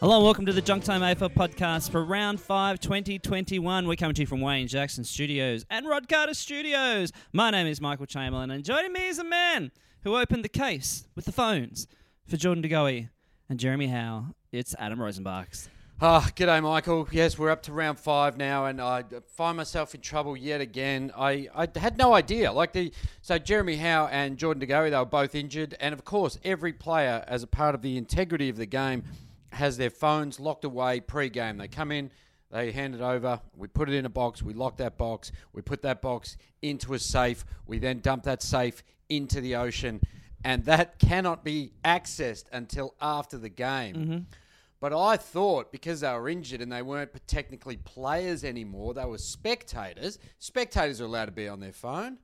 Hello and welcome to the Junk Time AFL podcast for round 5 2021. We're coming to you from Wayne Jackson Studios and Rod Carter Studios. My name is Michael Chamberlain and joining me is a man who opened the case with the phones for Jordan DeGoey and Jeremy Howe. It's Adam Rozenbachs. Ah, g'day, Michael. Yes, we're up to round five now, and I find myself in trouble yet again. I, I had no idea. Like the so Jeremy Howe and Jordan DeGoey, they were both injured, and of course, every player, as a part of the integrity of the game, has their phones locked away pre-game. They come in, they hand it over, we put it in a box, we lock that box, we put that box into a safe, we then dump that safe into the ocean, and that cannot be accessed until after the game. But I thought because they were injured and they weren't technically players anymore, they were spectators. Spectators are allowed to be on their phone.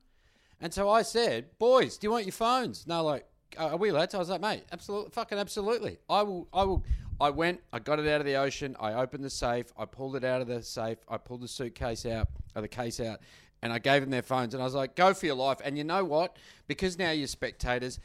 And so I said, boys, do you want your phones? No, like, "Uh, are we allowed to? I was like, mate, absolutely, fucking absolutely. I will, I will. I went, I got it out of the ocean, I opened the safe, I pulled it out of the safe, I pulled the suitcase out, or the case out, and I gave them their phones. And I was like, go for your life. And you know what? Because now you're spectators,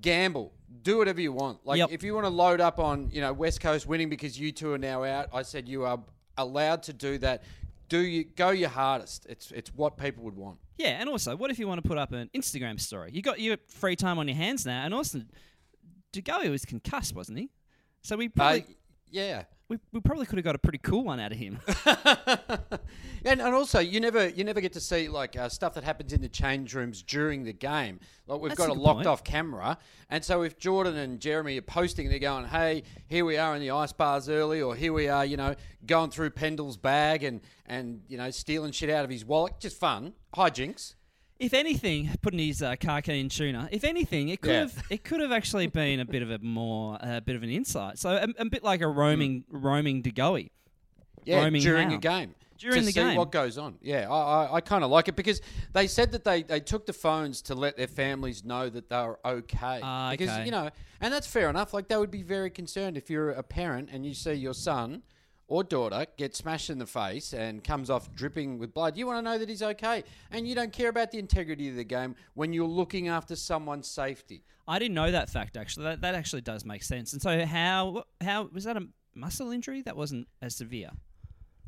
gamble, do whatever you want. Like, Yep. if you want to load up on, you know, West Coast winning because you two are now out, I said you are allowed to do that. Do you go your hardest? It's it's what people would want. Yeah, and also, what if you want to put up an Instagram story? You got your free time on your hands now, and also, DeGoey was concussed, wasn't he? So we probably, Uh, yeah. we, we probably could have got a pretty cool one out of him. and, and also, you never you never get to see like uh, stuff that happens in the change rooms during the game. Like we've That's got a a locked point. off camera, and so if Jordan and Jeremy are posting, they're going, "Hey, here we are in the ice bars early," or "Here we are," you know, going through Pendle's bag and and you know stealing shit out of his wallet. Just fun, hijinks. If anything, putting his uh, Karkeen tuna. If anything, it could Yeah. have it could have actually been a bit of a more a bit of an insight. So a, a bit like a roaming roaming DeGoey. Yeah, roaming during how? a game. During to the see game. what goes on. Yeah, I, I, I kind of like it because they said that they, they took the phones to let their families know that they were okay. Ah, because okay. you know, and that's fair enough. Like they would be very concerned if you're a parent and you see your son or daughter gets smashed in the face and comes off dripping with blood. You want to know that he's okay, and you don't care about the integrity of the game when you're looking after someone's safety. I didn't know that fact actually. That, that actually does make sense. And so how how was that a muscle injury? That wasn't as severe.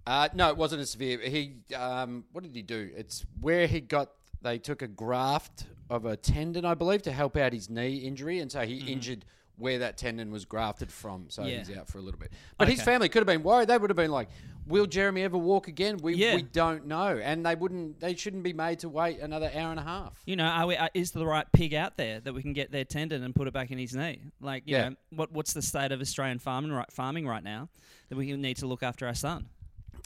Uh, no, it wasn't as severe. He, um, what did he do? It's where he got. They took a graft of a tendon, I believe, to help out his knee injury, and so he injured where that tendon was grafted from. So. Yeah. he's out for a little bit. But his family could have been worried. They would have been like, "Will Jeremy ever walk again?" We Yeah. we don't know, and they wouldn't. They shouldn't be made to wait another hour and a half. You know, are we, uh, is the right pig out there that we can get their tendon and put it back in his knee? Like, you Yeah. know, what what's the state of Australian farming right, farming right now that we need to look after our son?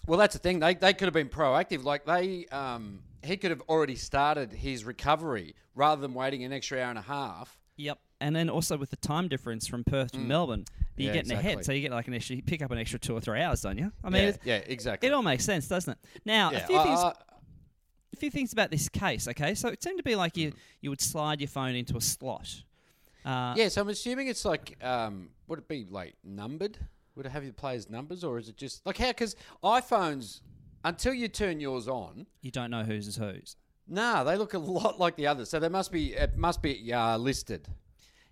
Well, that's the thing. They, they could have been proactive. Like they, um, he could have already started his recovery rather than waiting an extra hour and a half. Yep. And then also with the time difference from Perth to Melbourne, you're Mm. Yeah, getting ahead, so you get like an extra, you pick up an extra two or three hours, don't you? I mean, yeah, yeah, exactly. it all makes sense, doesn't it? Now, a few I- things, a few things about this case. Okay, so it seemed to be like you you would slide your phone into a slot. Uh, Yeah, so I'm assuming it's like, um, would it be like numbered? Would it have your players' numbers, or is it just like how? Because iPhones, until you turn yours on, You don't know whose is whose. nah, they look a lot like the others. So they must be, it must be uh, listed.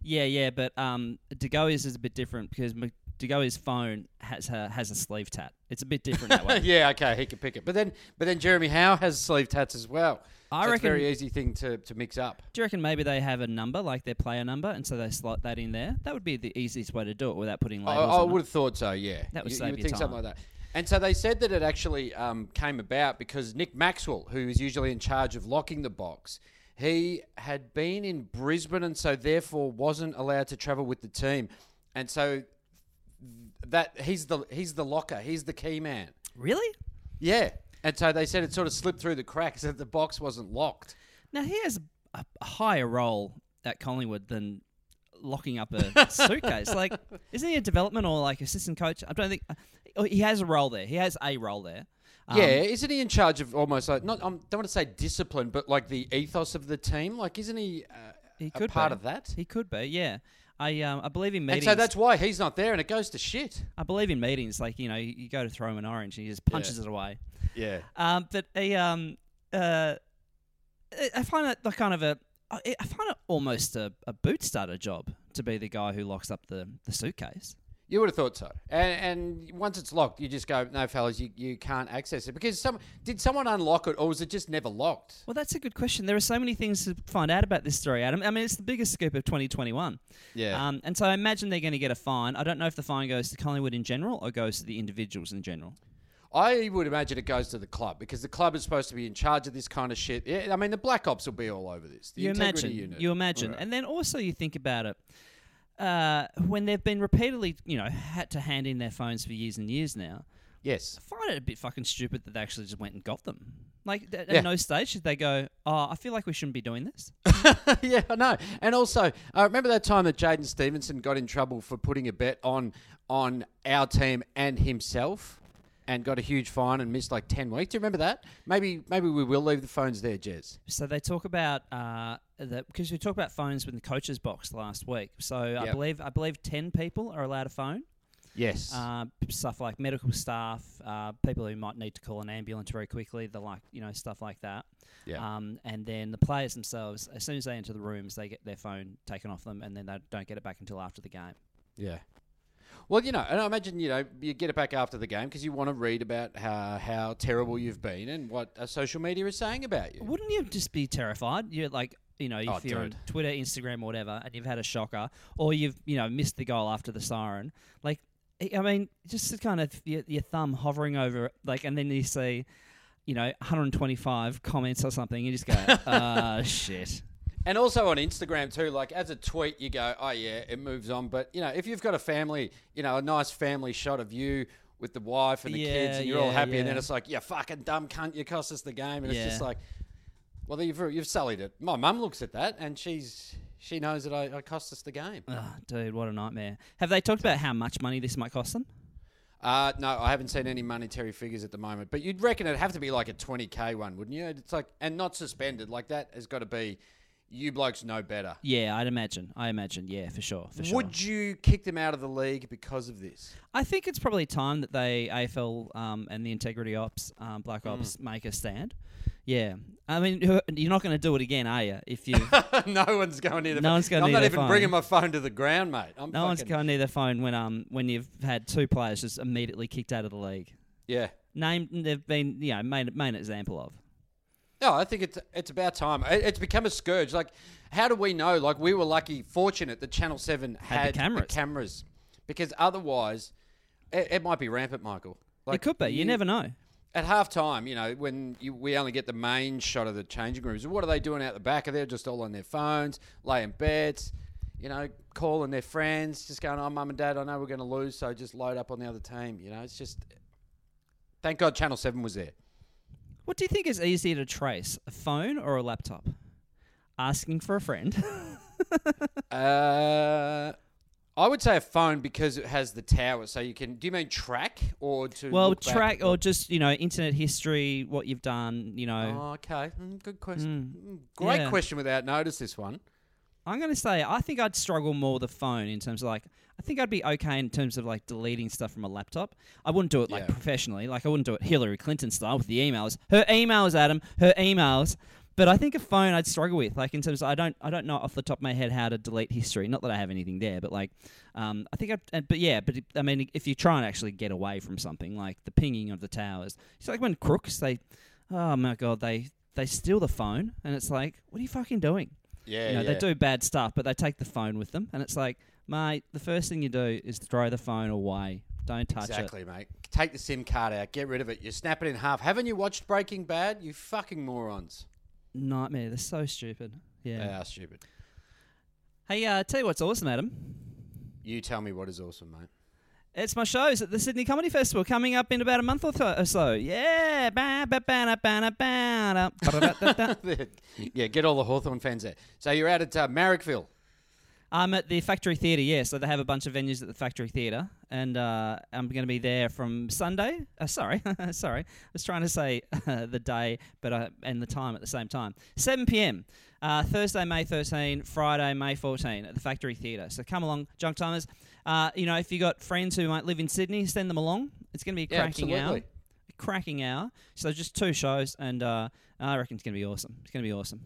Yeah, yeah, but um, DeGoey's is a bit different because M- DeGoey's phone has a, has a sleeve tat. It's a bit different that way. yeah, okay, he can pick it. But then, but then Jeremy Howe has sleeve tats as well. I so it's a very easy thing to, to mix up. Do you reckon maybe they have a number, like their player number, and so they slot that in there? That would be the easiest way to do it without putting I, labels I on it. would have thought so. Yeah, That would you, save you would think something like that. And so they said that it actually um, came about because Nick Maxwell, who is usually in charge of locking the box, he had been in Brisbane and so therefore wasn't allowed to travel with the team. And so that he's the he's the locker. He's the key man. Really? Yeah. And so they said it sort of slipped through the cracks that the box wasn't locked. Now he has a, higher role at Collingwood than locking up a suitcase. Like, isn't he a development or like assistant coach? I don't think oh, he has a role there. He has a role there. Um, yeah, isn't he in charge of almost like not? I don't want to say discipline, but like the ethos of the team. Like, isn't he? Uh, he a could part be. of that. He could be. Yeah. I um, I believe in meetings. and so that's why he's not there, and it goes to shit. I believe in meetings. Like you know, you, you go to throw him an orange, and he just punches it away. Yeah. Um, but a um, uh, I- find that like kind of a, I find it almost a, a boot starter job to be the guy who locks up the, the suitcase. You would have thought so. And, and once it's locked, you just go, no, fellas, you, you can't access it. Because some did someone unlock it or was it just never locked? Well, that's a good question. There are so many things to find out about this story, Adam. I mean, it's the biggest scoop of 2021. Yeah. Um, and so I imagine they're going to get a fine. I don't know if the fine goes to Collingwood in general or goes to the individuals in general. I would imagine it goes to the club because the club is supposed to be in charge of this kind of shit. Yeah, I mean, the Black Ops will be all over this. The you integrity imagine. unit. You imagine. Right. And then also you think about it. Uh, when they've been repeatedly, you know, had to hand in their phones for years and years now, yes. I find it a bit fucking stupid that they actually just went and got them. Like, th- at Yeah. no stage did they go, oh, I feel like we shouldn't be doing this. yeah, I know. And also, uh, remember that time that Jaidyn Stephenson got in trouble for putting a bet on on our team and himself, and got a huge fine and missed like ten weeks. Do you remember that? Maybe maybe we will leave the phones there, Jez. So they talk about uh, that because we talked about phones with the coaches box last week. So I believe I believe ten people are allowed a phone. Yes. Uh, stuff like medical staff, uh, people who might need to call an ambulance very quickly, the like you know stuff like that. Yeah. Um, and then the players themselves, as soon as they enter the rooms, they get their phone taken off them, and then they don't get it back until after the game. Yeah. Well, you know, and I imagine you know you get it back after the game because you want to read about how how terrible you've been and what uh, social media is saying about you. Wouldn't you just be terrified? You're like, you know, if Oh, you're on dude. Twitter, Instagram, or whatever, and you've had a shocker, or you've, you know, missed the goal after the siren. Like, I I mean, just kind of your, your thumb hovering over, it, like, and then you see, you know, 125 comments or something, you just go, ah, shit. And also on Instagram too, like as a tweet, you go, oh yeah, it moves on. But you know, if you've got a family, you know, a nice family shot of you with the wife and the kids, and you're all yeah, happy, and then it's like, you fucking dumb cunt, you cost us the game, and it's just like, well, you've you've sullied it. My mum looks at that, and she's she knows that I, I cost us the game. Oh, dude, what a nightmare. Have they talked about how much money this might cost them? Uh, no, I haven't seen any monetary figures at the moment, but you'd reckon it'd have to be like a 20k one, wouldn't you? It's like, and not suspended. Like that has got to be, you blokes know better. Yeah, I'd imagine. I imagine, yeah, for sure. For sure. Would you kick them out of the league because of this? I think it's probably time that they AFL um, and the Integrity Ops, um, Black Mm. Ops, make a stand. Yeah, I mean, you're not going to do it again, are you? If you, no one's going near the No phone. one's going I'm not even phone. bringing my phone to the ground, mate. I'm no one's going near the phone when um when you've had two players just immediately kicked out of the league. Yeah. Named, they've been you know made made an example of. No, I think it's it's about time. It's become a scourge. Like, how do we know? Like, we were lucky, fortunate that Channel Seven Had had, the cameras. cameras, because otherwise, it, it might be rampant, Michael. Like, it could be. You, never know. At half time, you know, when you, we only get the main shot of the changing rooms, what are they doing out the back? Are they just all on their phones, laying bets, you know, calling their friends, just going, oh, mum and dad, I know we're going to lose, so just load up on the other team. You know, it's just. Thank God Channel 7 was there. What do you think is easier to trace, a phone or a laptop? Asking for a friend. Uh, I would say a phone because it has the tower, so you can. Do you mean track or to? well, track or just you know internet history, what you've done. You know, Oh, okay, Mm, good question. Mm, Great Hmm. Yeah. question without notice. This one. I'm going to say I think I'd struggle more with the phone in terms of like I think I'd be okay in terms of like deleting stuff from a laptop. I wouldn't do it like Yeah. professionally, like I wouldn't do it Hillary Clinton style with the emails. Her emails, Adam, her emails. But I think a phone I'd struggle with, like in terms of I don't I don't know off the top of my head how to delete history. Not that I have anything there, but like um, I think I uh, but yeah, but it- I mean if you try and actually get away from something like the pinging of the towers, it's like when crooks they oh my god they they steal the phone and it's like what are you fucking doing? Yeah, you know, yeah. they do bad stuff, but they take the phone with them, and it's like, mate, the first thing you do is throw the phone away. Don't touch it. Exactly, mate. Take the SIM card out. Get rid of it. You snap it in half. Haven't you watched Breaking Bad? You fucking morons. Nightmare. They're so stupid. Yeah. They are stupid. Hey, uh, tell you what's awesome, Adam. You tell me what is awesome, mate. It's my shows at the Sydney Comedy Festival coming up in about a month or, th- or so. Yeah. Ba- ba- ba- ba- ba- ba- ba-da-da-da-da. yeah, get all the Hawthorn fans there. So you're out at uh, Marrickville. I'm at the Factory Theatre, yeah. So they have a bunch of venues at the Factory Theatre, and uh, I'm going to be there from Sunday. Uh, sorry, sorry, I was trying to say uh, the day, but uh, and the time at the same time. 7 p.m. Uh, Thursday, May 13, Friday, May 14 at the Factory Theatre. So come along, junk timers. Uh, you know, if you got friends who might live in Sydney, send them along. It's going to be a Yeah, cracking hour. A cracking hour. So just two shows, and uh, I reckon it's going to be awesome. It's going to be awesome.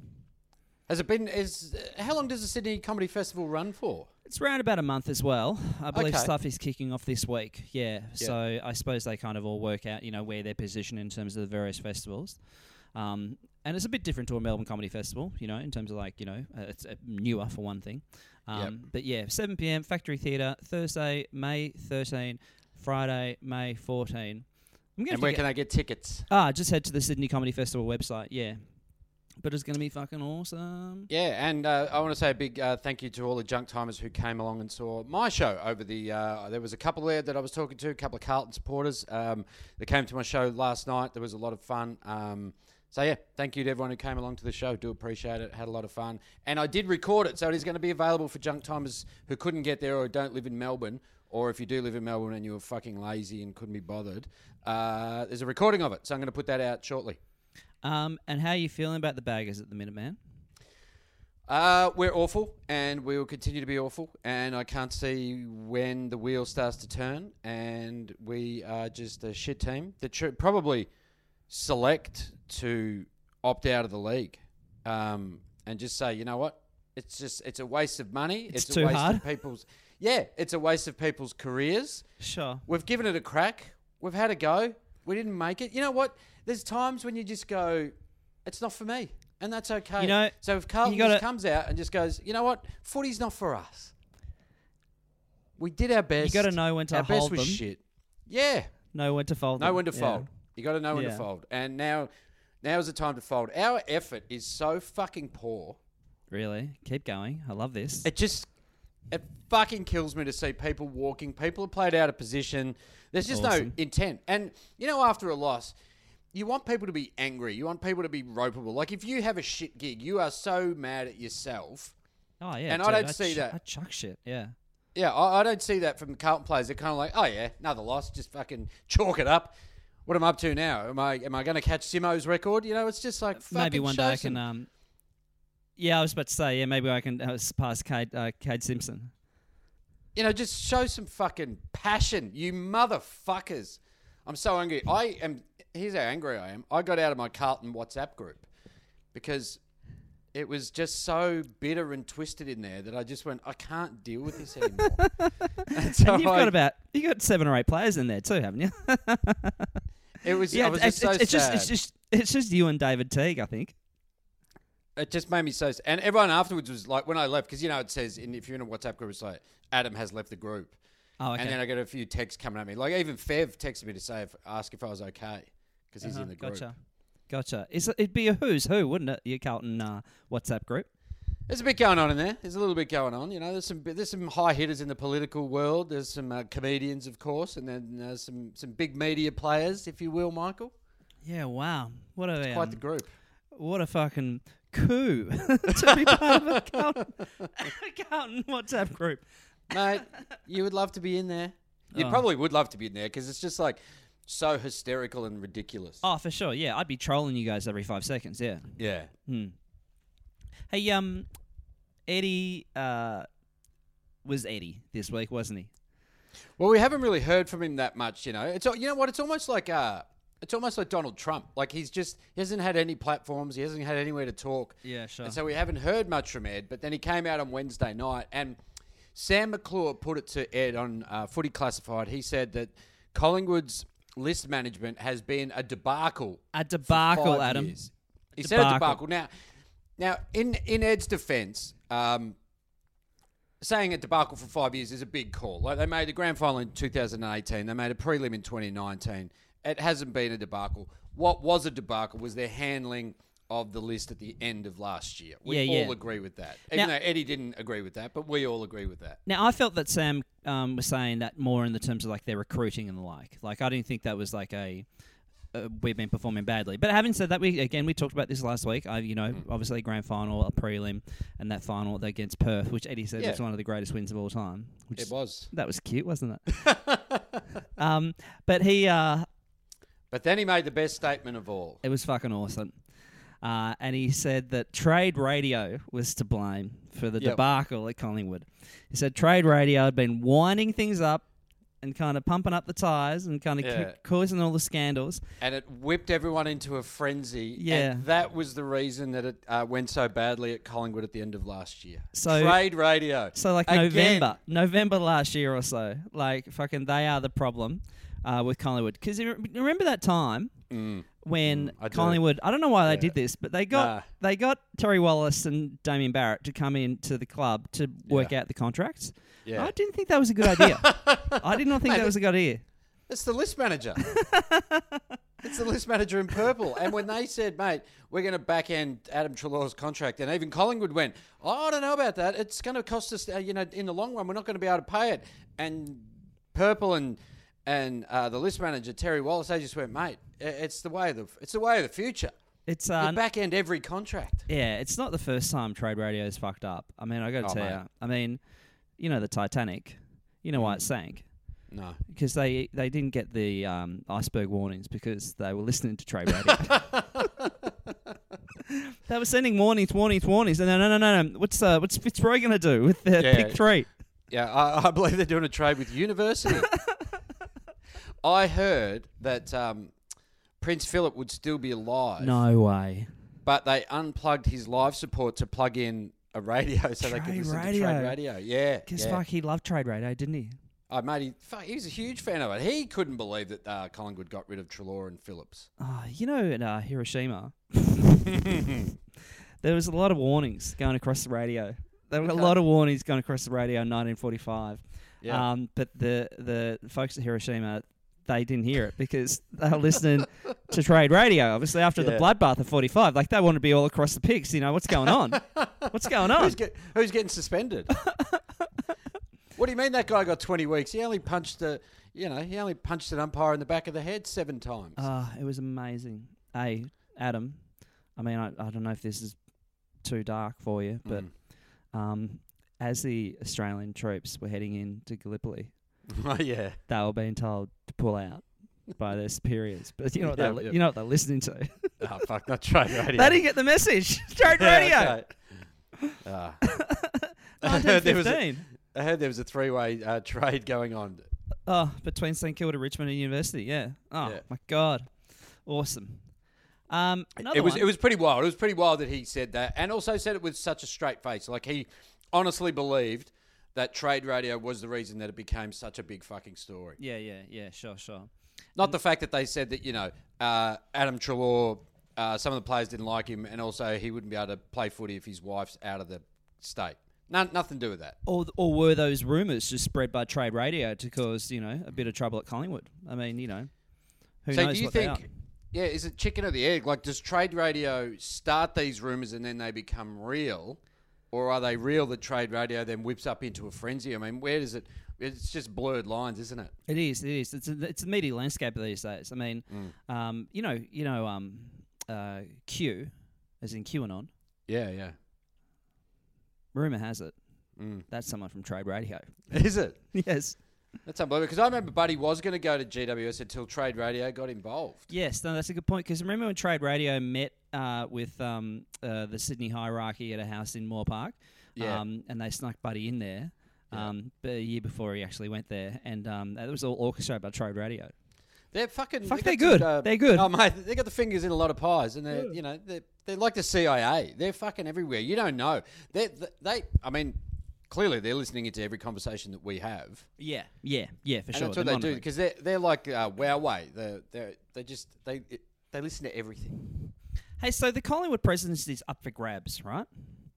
Has it been? Is uh, how long does the Sydney Comedy Festival run for? It's around about a month as well. I believe Okay. stuff is kicking off this week. Yeah. So I suppose they kind of all work out, you know, where their position in terms of the various festivals. Um, and it's a bit different to a Melbourne Comedy Festival, you know, in terms of like, you know, uh, it's uh, newer for one thing. Um, Yep. But yeah, 7 p.m. Factory Theatre, Thursday, May 13, Friday, May 14. I'm going And where can I get tickets? Ah, just head to the Sydney Comedy Festival website. Yeah. But it's going to be fucking awesome. Yeah, and uh, I want to say a big uh, thank you to all the junk timers who came along and saw my show over the. Uh, there was a couple there that I was talking to, a couple of Carlton supporters um, that came to my show last night. There was a lot of fun. Um, so yeah, thank you to everyone who came along to the show. Do appreciate it. Had a lot of fun, and I did record it, so it is going to be available for junk timers who couldn't get there or don't live in Melbourne, or if you do live in Melbourne and you were fucking lazy and couldn't be bothered. Uh, there's a recording of it, so I'm going to put that out shortly. Um, and how are you feeling about the baggers at the minute, man? Uh, we're awful, and we will continue to be awful. And I can't see when the wheel starts to turn. And we are just a shit team that should probably select to opt out of the league, um, and just say, you know what, it's just it's a waste of money. It's a too waste hard. of people's. Yeah, it's a waste of people's careers. Sure. We've given it a crack. We've had a go. We didn't make it. You know what? There's times when you just go, it's not for me. And that's okay. You know, so if Carlton gotta- comes out and just goes, you know what? Footy's not for us. We did our best. You gotta know when to our best was them. shit. Yeah. Know when to fold. Know them. when to Yeah. fold. You got to know when Yeah. to fold. And now, now is the time to fold. Our effort is so fucking poor. Really? Keep going. I love this. It just it fucking kills me to see people walking. People are played out of position. There's just no Awesome. intent. And you know, after a loss, you want people to be angry. You want people to be ropeable. Like if you have a shit gig, you are so mad at yourself. oh yeah. and I dude, don't see that. I chuck shit. Yeah. Yeah, I, I don't see that from the Carlton players. They're kind of like, oh yeah, another loss. Just fucking chalk it up. What am I up to now? Am I am I going to catch Simo's record? You know, it's just like maybe one day I can. Um, yeah, I was about to say. Yeah, maybe I can uh, pass Cade, uh, Cade Simpson. you know, just show some fucking passion, you motherfuckers. I'm so angry. I am. Here's how angry I am. I got out of my Carlton WhatsApp group because it was just so bitter and twisted in there that I just went, I can't deal with this anymore. and so and you've I- got about you got seven or eight players in there too, haven't you? it was. yeah, I was it's, just so it's, it's just sad. it's just it's just you and David Teague, I think. it just made me so. s- And everyone afterwards was like, when I left, because you know it says in, if you're in a WhatsApp group, it's like Adam has left the group. Oh, okay. And then I got a few texts coming at me. Like even Fev texted me to say, if, ask if I was okay, because he's Uh-huh, in the group. Gotcha. Gotcha. It's, it'd be a who's who, wouldn't it? Your Carlton uh, WhatsApp group. There's a bit going on in there. There's a little bit going on. You know, there's some there's some high hitters in the political world. There's some uh, comedians, of course, and then there's some some big media players, if you will, Michael. Yeah. Wow. What a Quite um, the group. what a fucking coup to be part of a Carlton, Carlton WhatsApp group. Mate, you would love to be in there. You Oh. probably would love to be in there because it's just like so hysterical and ridiculous. Oh, for sure. Yeah, I'd be trolling you guys every five seconds. Yeah. Yeah. Hmm. Hey, um, Eddie uh, was Eddie this week, wasn't he? Well, we haven't really heard from him that much. You know, it's you know what? It's almost like uh, it's almost like Donald Trump. Like he's just he hasn't had any platforms. He hasn't had anywhere to talk. Yeah, sure. And so we haven't heard much from Ed. But then he came out on Wednesday night, and Sam McClure put it to Ed on uh, Footy Classified. He said that Collingwood's list management has been a debacle. A debacle, Adam. years. He said a debacle. debacle. Now, now in in Ed's defence. Um, saying a debacle for five years is a big call. Like they made the grand final in 2018, they made a prelim in 2019. It hasn't been a debacle. What was a debacle was their handling of the list at the end of last year. We Yeah, all yeah. agree with that. Even Now- though Eddie didn't agree with that, but we all agree with that. Now I felt that Sam um, was saying that more in the terms of like their recruiting and the like. Like I didn't think that was like a uh, we've been performing badly. But having said that, we again we talked about this last week. I you know Mm. obviously grand final, a prelim, and that final against Perth, which Eddie said Yeah. was one of the greatest wins of all time. Which It was. that was cute, wasn't it? um, but he uh, But then he made the best statement of all. It was fucking awesome. Uh, and he said that Trade Radio was to blame for the Yep. debacle at Collingwood. He said Trade Radio had been winding things up and kind of pumping up the tires and kind of Yeah. causing all the scandals. And it whipped everyone into a frenzy. Yeah. And that was the reason that it uh, went so badly at Collingwood at the end of last year. So- Trade radio. So like Again. November, November last year or so, like fucking they are the problem uh, with Collingwood. Because remember that time when Mm, I do. Collingwood, I don't know why they did this, but they got Nah. they got Terry Wallace and Damien Barrett to come into the club to work Yeah. out the contracts. Yeah. I didn't think that was a good idea. I did not think Mate, that was a good idea. It's the list manager. it's the list manager in purple. And when they said, mate, we're going to back end Adam Treloar's contract, and even Collingwood went, oh, I don't know about that. It's going to cost us, uh, you know, in the long run, we're not going to be able to pay it. And purple and and uh, the list manager Terry Wallace, they just went, mate, it's the way of the it's the way of the future. It's You uh, back end every contract. yeah, it's not the first time trade radio's fucked up. I mean, I got to Oh, tell mate. you. I mean, you know the Titanic. You know why it sank? No. because they they didn't get the um, iceberg warnings because they were listening to trade radio. they were sending warnings, warnings, warnings, and then no, no, no, no. What's uh, what's Fitzroy going to do with the Yeah. pick three? Yeah, I, I believe they're doing a trade with University. I heard that um, Prince Philip would still be alive. No way. but they unplugged his life support to plug in a radio so they could listen radio. to trade radio. Yeah, Because yeah. fuck, he loved trade radio, didn't he? Oh, mate, he, fuck, he was a huge fan of it. He couldn't believe that uh, Collingwood got rid of Treloar and Phillips. Oh, you know, in uh, Hiroshima, there was a lot of warnings going across the radio. There were Okay. a lot of warnings going across the radio in 1945. Yeah. Um, but the the folks at Hiroshima, they didn't hear it because they were listening to trade radio. Obviously, after the bloodbath of 45, like they wanted to be all across the pigs. You know what's going on? what's going on? Who's, get, who's getting suspended? what do you mean that guy got 20 weeks? He only punched a, you know, he only punched an umpire in the back of the head seven times. Ah, it was amazing. Hey, Adam. I mean, I, I don't know if this is too dark for you, but Mm. um, as the Australian troops were heading into Gallipoli, oh, yeah. they were being told to pull out by their superiors. But you know what Yeah, they li- yeah. you know what they're listening to. Oh, fuck, not trade radio. they didn't get the message. Trade Yeah, radio. okay. Ah. I heard there was a, 1915. I heard there was a three-way uh, trade going on. Oh, between St Kilda, Richmond, and University. Yeah. Oh Yeah. my God, awesome. Um, another it was one. it was pretty wild. It was pretty wild that he said that, and also said it with such a straight face. Like he honestly believed that trade radio was the reason that it became such a big fucking story. Yeah, yeah, yeah. Sure, sure. Not the fact that they said that you know uh, Adam Treloar, uh, some of the players didn't like him, and also he wouldn't be able to play footy if his wife's out of the state. None, nothing to do with that. Or, or were those rumours just spread by trade radio to cause you know a bit of trouble at Collingwood? I mean, you know, who knows? so knows do you what they think? are? Yeah, is it chicken or the egg? Like, does trade radio start these rumors and then they become real, or are they real that trade radio then whips up into a frenzy? I mean, where does it? It's just blurred lines, isn't it? It is. It is. It's a, it's a media landscape these days. I mean, Mm. um, you know, you know, um, uh, Q, as in QAnon. Yeah, yeah. Rumor has it Mm. that's someone from Trade Radio. Is it? yes. That's unbelievable. Because I remember Buddy was going to go to GWS until Trade Radio got involved. Yes, no, that's a good point. Because remember when Trade Radio met uh, with um, uh, the Sydney hierarchy at a house in Moore Park, Yeah. um, and they snuck Buddy in there. Um, but a year before he actually went there, and um, that was all orchestrated by Trade Radio. They're fucking. Fuck, they they're got good. They're good. Oh mate, they got the fingers in a lot of pies, and they're you know they're, they're like the CIA. They're fucking everywhere. You don't know. They they. I mean, clearly they're listening into every conversation that we have, Yeah, yeah, yeah, for and sure. that's what They're they do because they're they're like uh, Huawei. They they they just they they listen to everything. Hey, so the Collingwood presidency is up for grabs, right?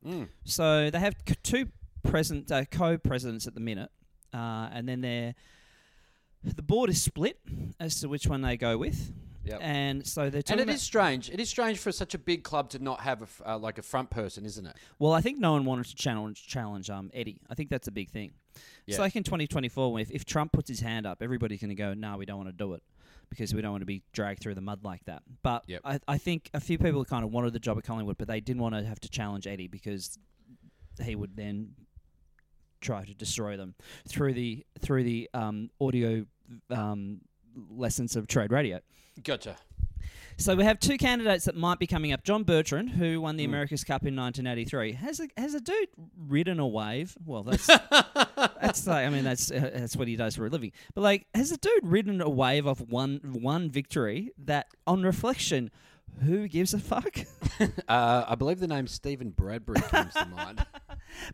Mm. So they have c- two present uh, co-presidents at the minute, uh, and then they're the board is split as to which one they go with. Yep. And so they're And it about, strange. It is strange for such a big club to not have a f uh, like a front person, isn't it? Well, I think no one wanted to challenge challenge um Eddie. I think that's a big thing. It's like in 2024 when if, if Trump puts his hand up, everybody's going to go, "No, we don't want to do it." Because we don't want to be dragged through the mud like that. But Yep. I, I think a few people kind of wanted the job at Collingwood, but they didn't want to have to challenge Eddie because he would then try to destroy them through the through the um, audio um, lessons of trade radio. Gotcha. So we have two candidates that might be coming up. John Bertrand, who won the Hmm. America's Cup in 1983, has a has a dude ridden a wave. Well, that's that's like I mean that's uh, that's what he does for a living. But like, has a dude ridden a wave of one one victory that, on reflection, who gives a fuck? Uh, I believe the name Steven Bradbury comes to mind.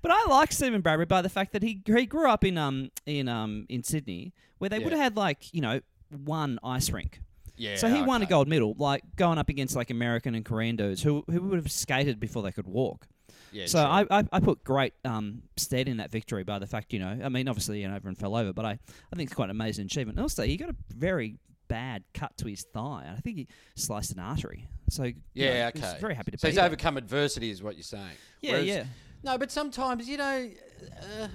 But I like Steven Bradbury by the fact that he he grew up in um in um in Sydney where they Yeah. would have had like you know one ice rink. Yeah. So he won a gold medal, like going up against like American and Korean dudes who who would have skated before they could walk. Yeah, so. I, I I put great um stead in that victory by the fact you know I mean obviously you know everyone fell over, but I I think it's quite an amazing achievement. And also he got a very bad cut to his thigh. I think he sliced an artery. So you Yeah, know, he's okay. very happy to So he's there. overcome adversity, is what you're saying. Yeah, Whereas- yeah. No, but sometimes you know, uh,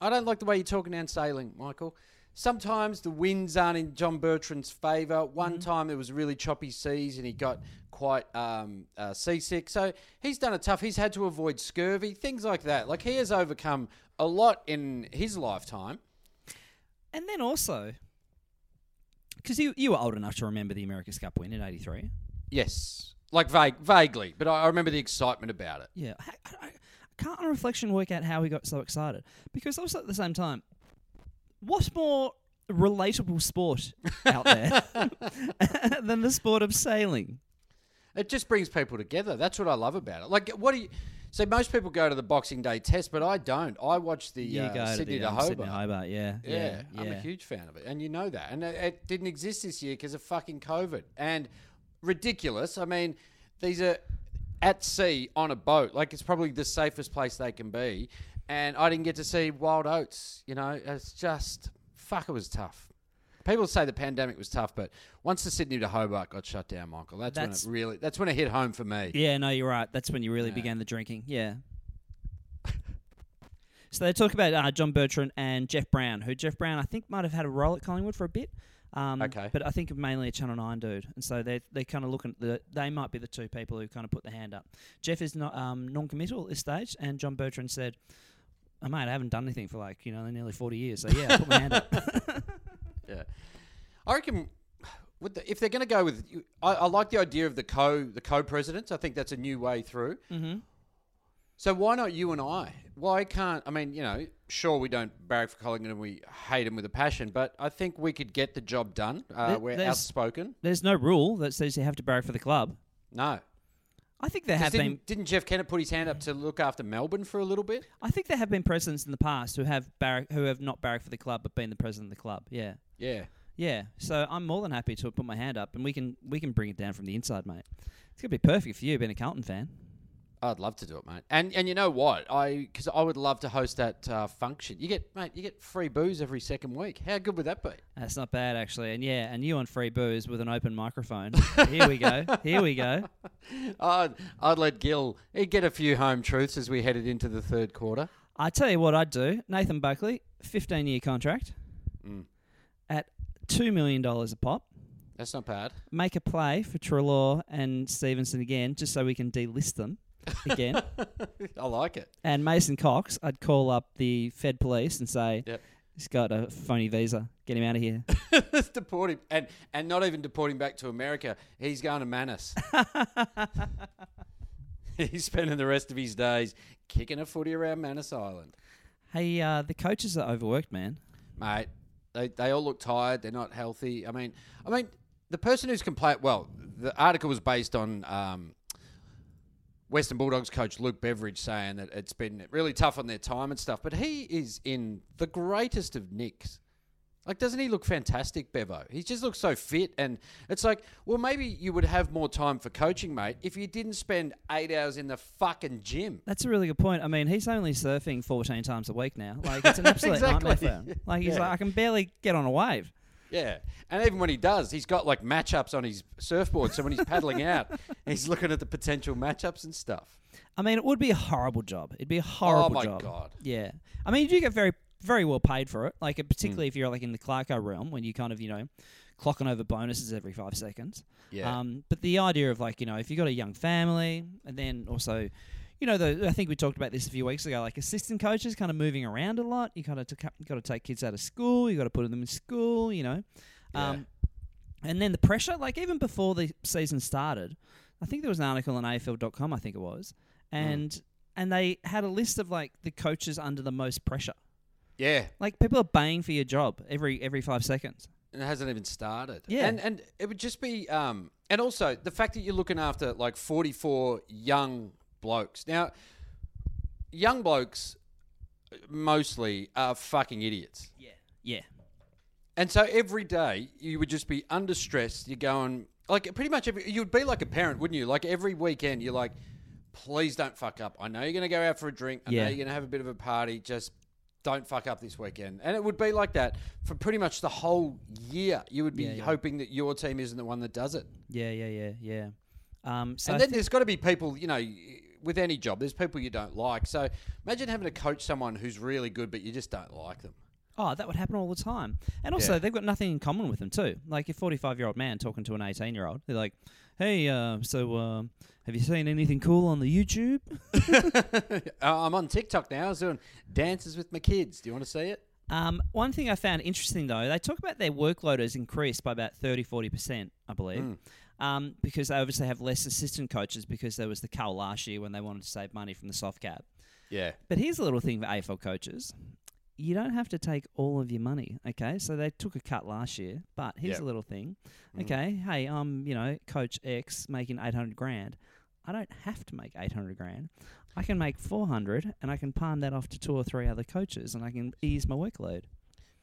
I don't like the way you're talking down sailing, Michael. Sometimes the winds aren't in John Bertrand's favour. One Mm-hmm. time there was really choppy seas and he got quite um, uh, seasick. So he's done it tough. He's had to avoid scurvy, things like that. Like he has overcome a lot in his lifetime. And then also, because you, you were old enough to remember the America's Cup win in '83. Yes, like vague, vaguely, but I, I remember the excitement about it. Yeah, I, I, I can't on reflection work out how he got so excited. Because also at the same time, what's more relatable sport out there than the sport of sailing? It just brings people together. That's what I love about it. Like, what do you? So most people go to the Boxing Day test, but I don't. I watch the uh, Sydney to to the um, Hobart. Sydney Hobart, yeah, Yeah, yeah, I'm a huge fan of it, and you know that. And it, it didn't exist this year because of fucking COVID and ridiculous. I mean, these are at sea on a boat. Like it's probably the safest place they can be, and I didn't get to see wild oats. You know, it's just fuck. It was tough. People say the pandemic was tough, but once the Sydney to Hobart got shut down, Michael, that's, That's- when it really that's when it hit home for me. Yeah, no, you're right. That's when you really Yeah. began the drinking. Yeah. so they talk about uh, John Bertrand and Jeff Browne, who Jeff Browne I think might have had a role at Collingwood for a bit. Um, Okay. But I think mainly a Channel Nine dude, and so they they kind of looking at the they might be the two people who kind of put their hand up. Jeff is not um, non-committal at this stage, and John Bertrand said, oh, "Mate, I haven't done anything for like you know nearly forty years, so yeah, I put my hand up." Yeah, I reckon with the, if they're going to go with, I, I like the idea of the co the co presidents. I think that's a new way through. mm-hmm. So why not you and I? Why can't I mean you know sure we don't barrack for Collingwood and we hate him with a passion, but I think we could get the job done. Uh, There- we're there's- outspoken. There's no rule that says you have to barrack for the club. No, I think there have didn't, been didn't Jeff Kennett put his hand up to look after Melbourne for a little bit? I think there have been presidents in the past who have barrack, who have not barracked for the club but been the president of the club. Yeah, Yeah. yeah. So I'm more than happy to put my hand up, and we can we can bring it down from the inside, mate. It's gonna be perfect for you, being a Carlton fan. I'd love to do it, mate. And and you know what? I because I would love to host that uh, function. You get mate, you get free booze every second week. How good would that be? That's not bad actually, and yeah, and you on free booze with an open microphone. Here we go. Here we go. I'd I'd let Gil he'd get a few home truths as we headed into the third quarter. I tell you what I'd do. Nathan Buckley, 15 year contract Mm. at two million dollars a pop. That's not bad. Make a play for Treloar and Stephenson again, just so we can delist them again. I like it. And Mason Cox, I'd call up the Fed police and say, Yep. he's got a phony visa. Get him out of here. Let's deport him, and and not even deport him back to America. He's going to Manus. He's spending the rest of his days kicking a footy around Manus Island, hey, uh, the coaches are overworked, man. mate. They they all look tired. They're not healthy. I mean, I mean, the person who's complained. Well, the article was based on. Um, Western Bulldogs coach Luke Beveridge saying that it's been really tough on their time and stuff, but he is in the greatest of nicks. Like, doesn't he look fantastic, Bevo? He just looks so fit, and it's like, well, maybe you would have more time for coaching, mate, if you didn't spend eight hours in the fucking gym. That's a really good point. I mean, he's only surfing 14 times a week now. Like, it's an absolute nightmare for him. Like, he's Yeah. like, I can barely get on a wave. Yeah, and even when he does, he's got like matchups on his surfboard. So when he's paddling out, he's looking at the potential matchups and stuff. I mean, it would be a horrible job. It'd be a horrible Oh my job. God. Yeah. I mean, you do get very, very well paid for it. Like, particularly if you're like in the Clarko realm, when you kind of, you know, clocking over bonuses every five seconds. Yeah. Um, but the idea of like, you know, if you've got a young family, and then also, you know, the, I think we talked about this a few weeks ago. Like assistant coaches, kind of moving around a lot. You kind of you got to take kids out of school. You got to put them in school. You know. Um, and then the pressure, like even before the season started, I think there was an article on AFL.com, I think it was, and and they had a list of like the coaches under the most pressure. Yeah, Like people are baying for your job every every five seconds. and it hasn't even started. Yeah. and and it would just be, um, and also the fact that you're looking after like 44 young blokes. Now, young blokes mostly are fucking idiots. Yeah, yeah, And so every day you would just be under stress. You're going like pretty much every. You'd be like a parent, wouldn't you? Like every weekend, you're like, please don't fuck up. I know you're going to go out for a drink. I Yeah. know you're going to have a bit of a party. Just don't fuck up this weekend. And it would be like that for pretty much the whole year. You would be Yeah, yeah. hoping that your team isn't the one that does it. yeah, yeah, yeah, yeah. Um, so and then thi- there's got to be people, you know, with any job, there's people you don't like. So imagine having to coach someone who's really good, but you just don't like them. Oh, that would happen all the time. And also, Yeah. they've got nothing in common with them too. Like a forty-five-year-old man talking to an eighteen-year-old, they're like, "Hey, uh, so uh, have you seen anything cool on the YouTube?" Uh, I'm on TikTok now. I was doing dances with my kids. Do you want to see it? Um, one thing I found interesting though, they talk about their workload has increased by about 30 40%, I believe. Um, because they obviously have less assistant coaches because there was the cull last year when they wanted to save money from the soft cap. Yeah. But here's a little thing for AFL coaches. You don't have to take all of your money, okay? So they took a cut last year, but here's Yep. a little thing. Okay, hey, I'm, you know, coach X making 800 grand. I don't have to make 800 grand. I can make 400 and I can palm that off to two or three other coaches and I can ease my workload.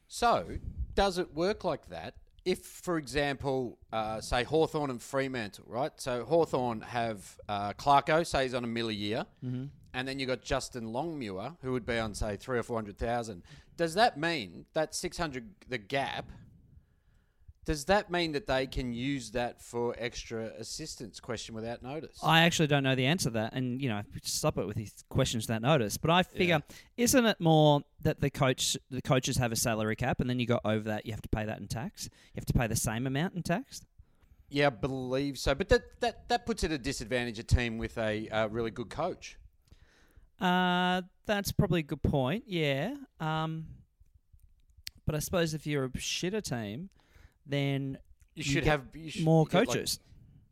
So, does it work like that? If, for example, uh, say Hawthorn and Fremantle, right? So Hawthorn have uh, Clarko, say he's on a mill a year, and then you got Justin Longmuir, who would be on say three or four hundred thousand. Does that mean that six hundred, the gap? Does that mean that they can use that for extra assistance? Question without notice. I actually don't know the answer to that, and you know, stop it with these questions without notice. But I figure, isn't it more that the coach, the coaches have a salary cap, and then you go over that, you have to pay that in tax. You have to pay the same amount in tax. yeah, I believe so. But that that that puts it at a disadvantage a team with a uh, really good coach. Uh, that's probably a good point. Yeah. Um, but I suppose if you're a shitter team, then You should get have you should, more you get, like, coaches.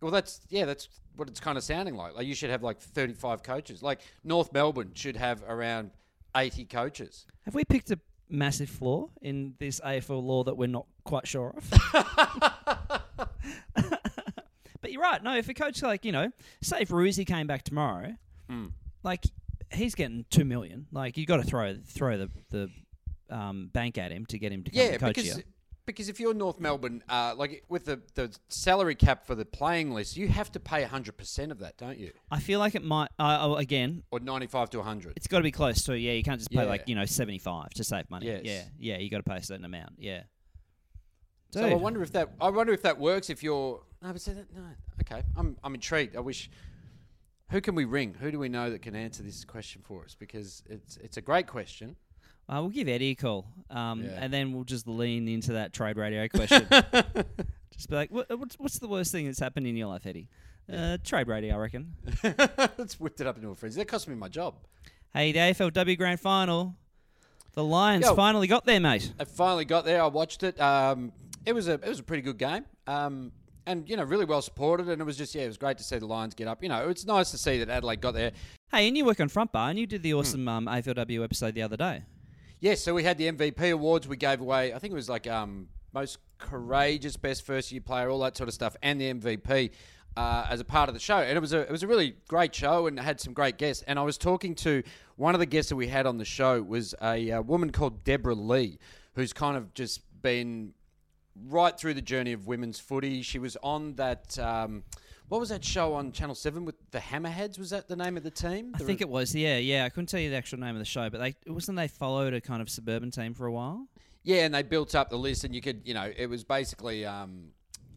Well, that's yeah, that's what it's kind of sounding like. Like you should have like thirty-five coaches. Like North Melbourne should have around eighty coaches. have we picked a massive flaw in this AFL law that we're not quite sure of? but you're right. No, if a coach like you know, say if Roosy came back tomorrow, like he's getting two million. Like you got to throw throw the the um, bank at him to get him to come Yeah, and coach because you. because if you're North Melbourne, uh, like with the the salary cap for the playing list, you have to pay hundred percent of that, don't you? I feel like it might. Uh, oh, again, Or ninety-five to hundred. it's got to be close to. Yeah, you can't just pay Yeah. like you know seventy five to save money. Yes. Yeah, yeah, you got to pay a certain amount. Yeah. So I wonder if that I wonder if that works if you're no, but say that no. Okay, I'm I'm intrigued. I wish. Who can we ring? Who do we know that can answer this question for us? Because it's it's a great question. Uh, we'll give Eddie a call, um, Yeah. and then we'll just lean into that trade radio question. just be like, what, what's, what's the worst thing that's happened in your life, Eddie? Uh, trade radio, I reckon. Let's whipped it up into a frenzy. That cost me my job. hey, the AFLW Grand Final. The Lions Yo. finally got there, mate. I finally got there. I watched it. Um, it was a it was a pretty good game. Um, and you know, really well supported. And it was just yeah, it was great to see the Lions get up. You know, it's nice to see that Adelaide got there. Hey, and you work on Front Bar, and you did Hmm. the awesome um, AFLW episode the other day. Yes, so we had the MVP awards. We gave away. I think it was like um, most courageous, best first year player, all that sort of stuff, and the MVP. Uh, as a part of the show, and it was a it was a really great show, and had some great guests. And I was talking to one of the guests that we had on the show was a, uh woman called Deborah Lee, who's kind of just been right through the journey of women's footy. She was on that. Um, what was that show on Channel Seven with the Hammerheads? Was that the name of the team? I think it was, yeah, yeah. I couldn't tell you the actual name of the show, but they wasn't they followed a kind of suburban team for a while. Yeah, and they built up the list, and you could, you know, it was basically um,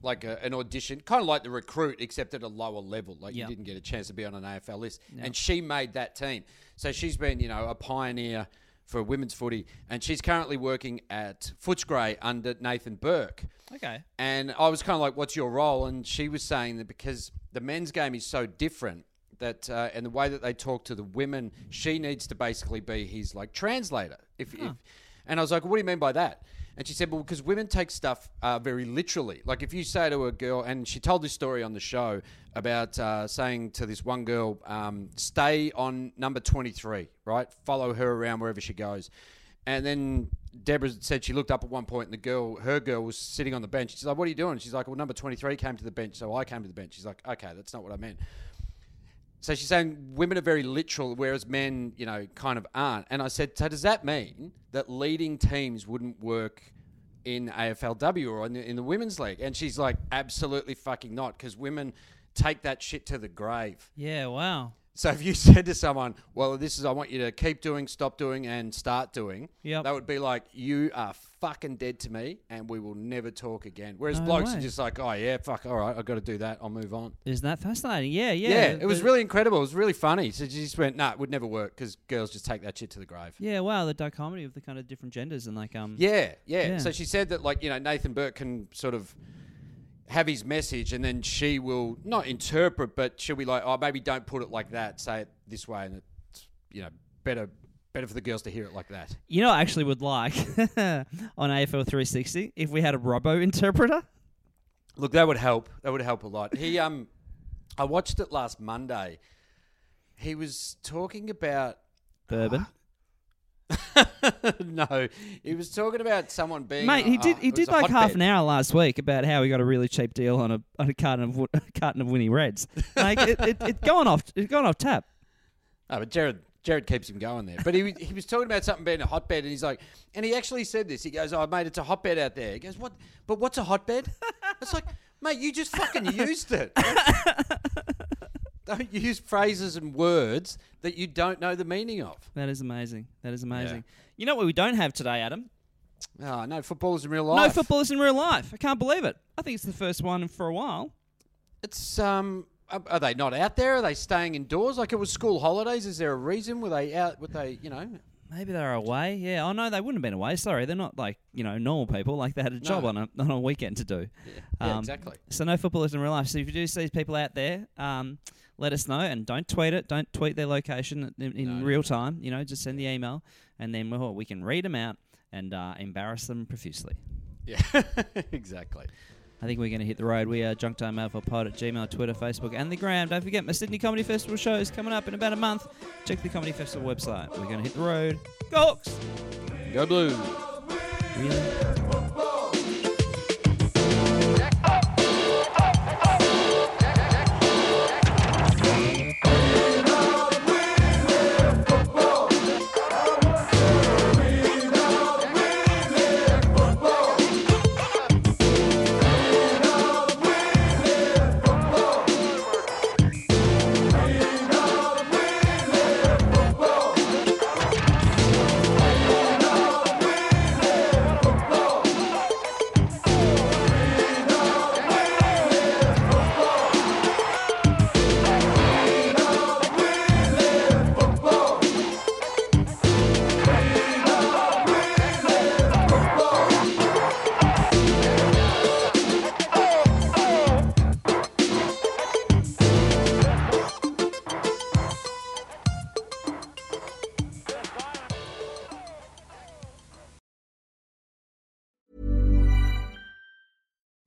like a, an audition, kind of like the recruit, except at a lower level. Like Yeah. you didn't get a chance to be on an AFL list, and she made that team. So she's been, you know, a pioneer for women's footy, and she's currently working at Footscray under Nathan Burke. Okay. And I was kind of like, "What's your role?" And she was saying that because the men's game is so different that, uh, and the way that they talk to the women, she needs to basically be his like translator. If, if and I was like, "What do you mean by that?" And she said, "Well, because women take stuff uh, very literally. Like if you say to a girl, and she told this story on the show about uh, saying to this one girl, um, "Stay on number twenty-three, right? Follow her around wherever she goes." And then Deborah said she looked up at one point and the girl, her girl, was sitting on the bench. She's like, "What are you doing?" She's like, "Well, number twenty-three came to the bench, so I came to the bench." She's like, "Okay, that's not what I meant." So she's saying women are very literal, whereas men, you know, kind of aren't. And I said, so does that mean that leading teams wouldn't work in AFLW or in the, in the women's league? And she's like, absolutely fucking not, because women take that shit to the grave. Yeah. Wow. So if you said to someone, "Well, this is I want you to keep doing, stop doing, and start doing," Yep. that would be like, "You are fucking dead to me, and we will never talk again." Whereas No blokes way. are just like, "Oh yeah, fuck, all right, I've got to do that. I'll move on." Isn't that fascinating? Yeah. Yeah. Yeah, it was The- really incredible. It was really funny. So she just went, "Nah, it would never work because girls just take that shit to the grave." Yeah. Wow. The dichotomy of the kind of different genders and like um. Yeah, yeah. Yeah. So she said that, like, you know, Nathan Burke can sort of have his message and then she will not interpret, but she'll be like, oh, maybe don't put it like that. Say it this way. And it's, you know, better better for the girls to hear it like that. You know, I actually would like on AFL 360 if we had a Robbo interpreter. Look, that would help. That would help a lot. He, um, I watched it last Monday. He was talking about Bourbon. no, he was talking about someone being. Mate, he oh, did. He it did like half hotbed. an hour last week about how he got a really cheap deal on a on a carton of a carton of Winnie Reds. Like it, it, it going off. It's going off tap. No, but Gerard Gerard keeps him going there. But he was- he was talking about something being a hotbed, and he's like, and he actually said this. He goes, "Oh, mate, it's a hotbed out there." He goes, "What? But what's a hotbed?" It's like, mate, you just fucking used it. Don't use phrases and words that you don't know the meaning of. That is amazing. That is amazing. You know what we don't have today, Adam? Oh, no footballers in real life. No footballers in real life. I can't believe it. I think it's the first one for a while. It's um. Are they not out there? Are they staying indoors? Like it was school holidays. Is there a reason? Were they out? Were they, you know? Maybe they're away. Yeah. Oh no, they wouldn't have been away. Sorry, they're not like you know normal people. Like they had a job No. on a on a weekend to do. Yeah, Um, exactly. So no footballers in real life. So if you do see people out there, um, let us know and don't tweet it. Don't tweet their location in, in real time. You know, just send the email and then we can read them out and uh, embarrass them profusely. Yeah, exactly. I think we're going to hit the road. We are Junk Time Alpha Pod at Gmail, Twitter, Facebook, and the Gram. Don't forget my Sydney Comedy Festival show is coming up in about a month. Check the Comedy Festival website. We're going to hit the road. Go Hawks! Go blue. Really?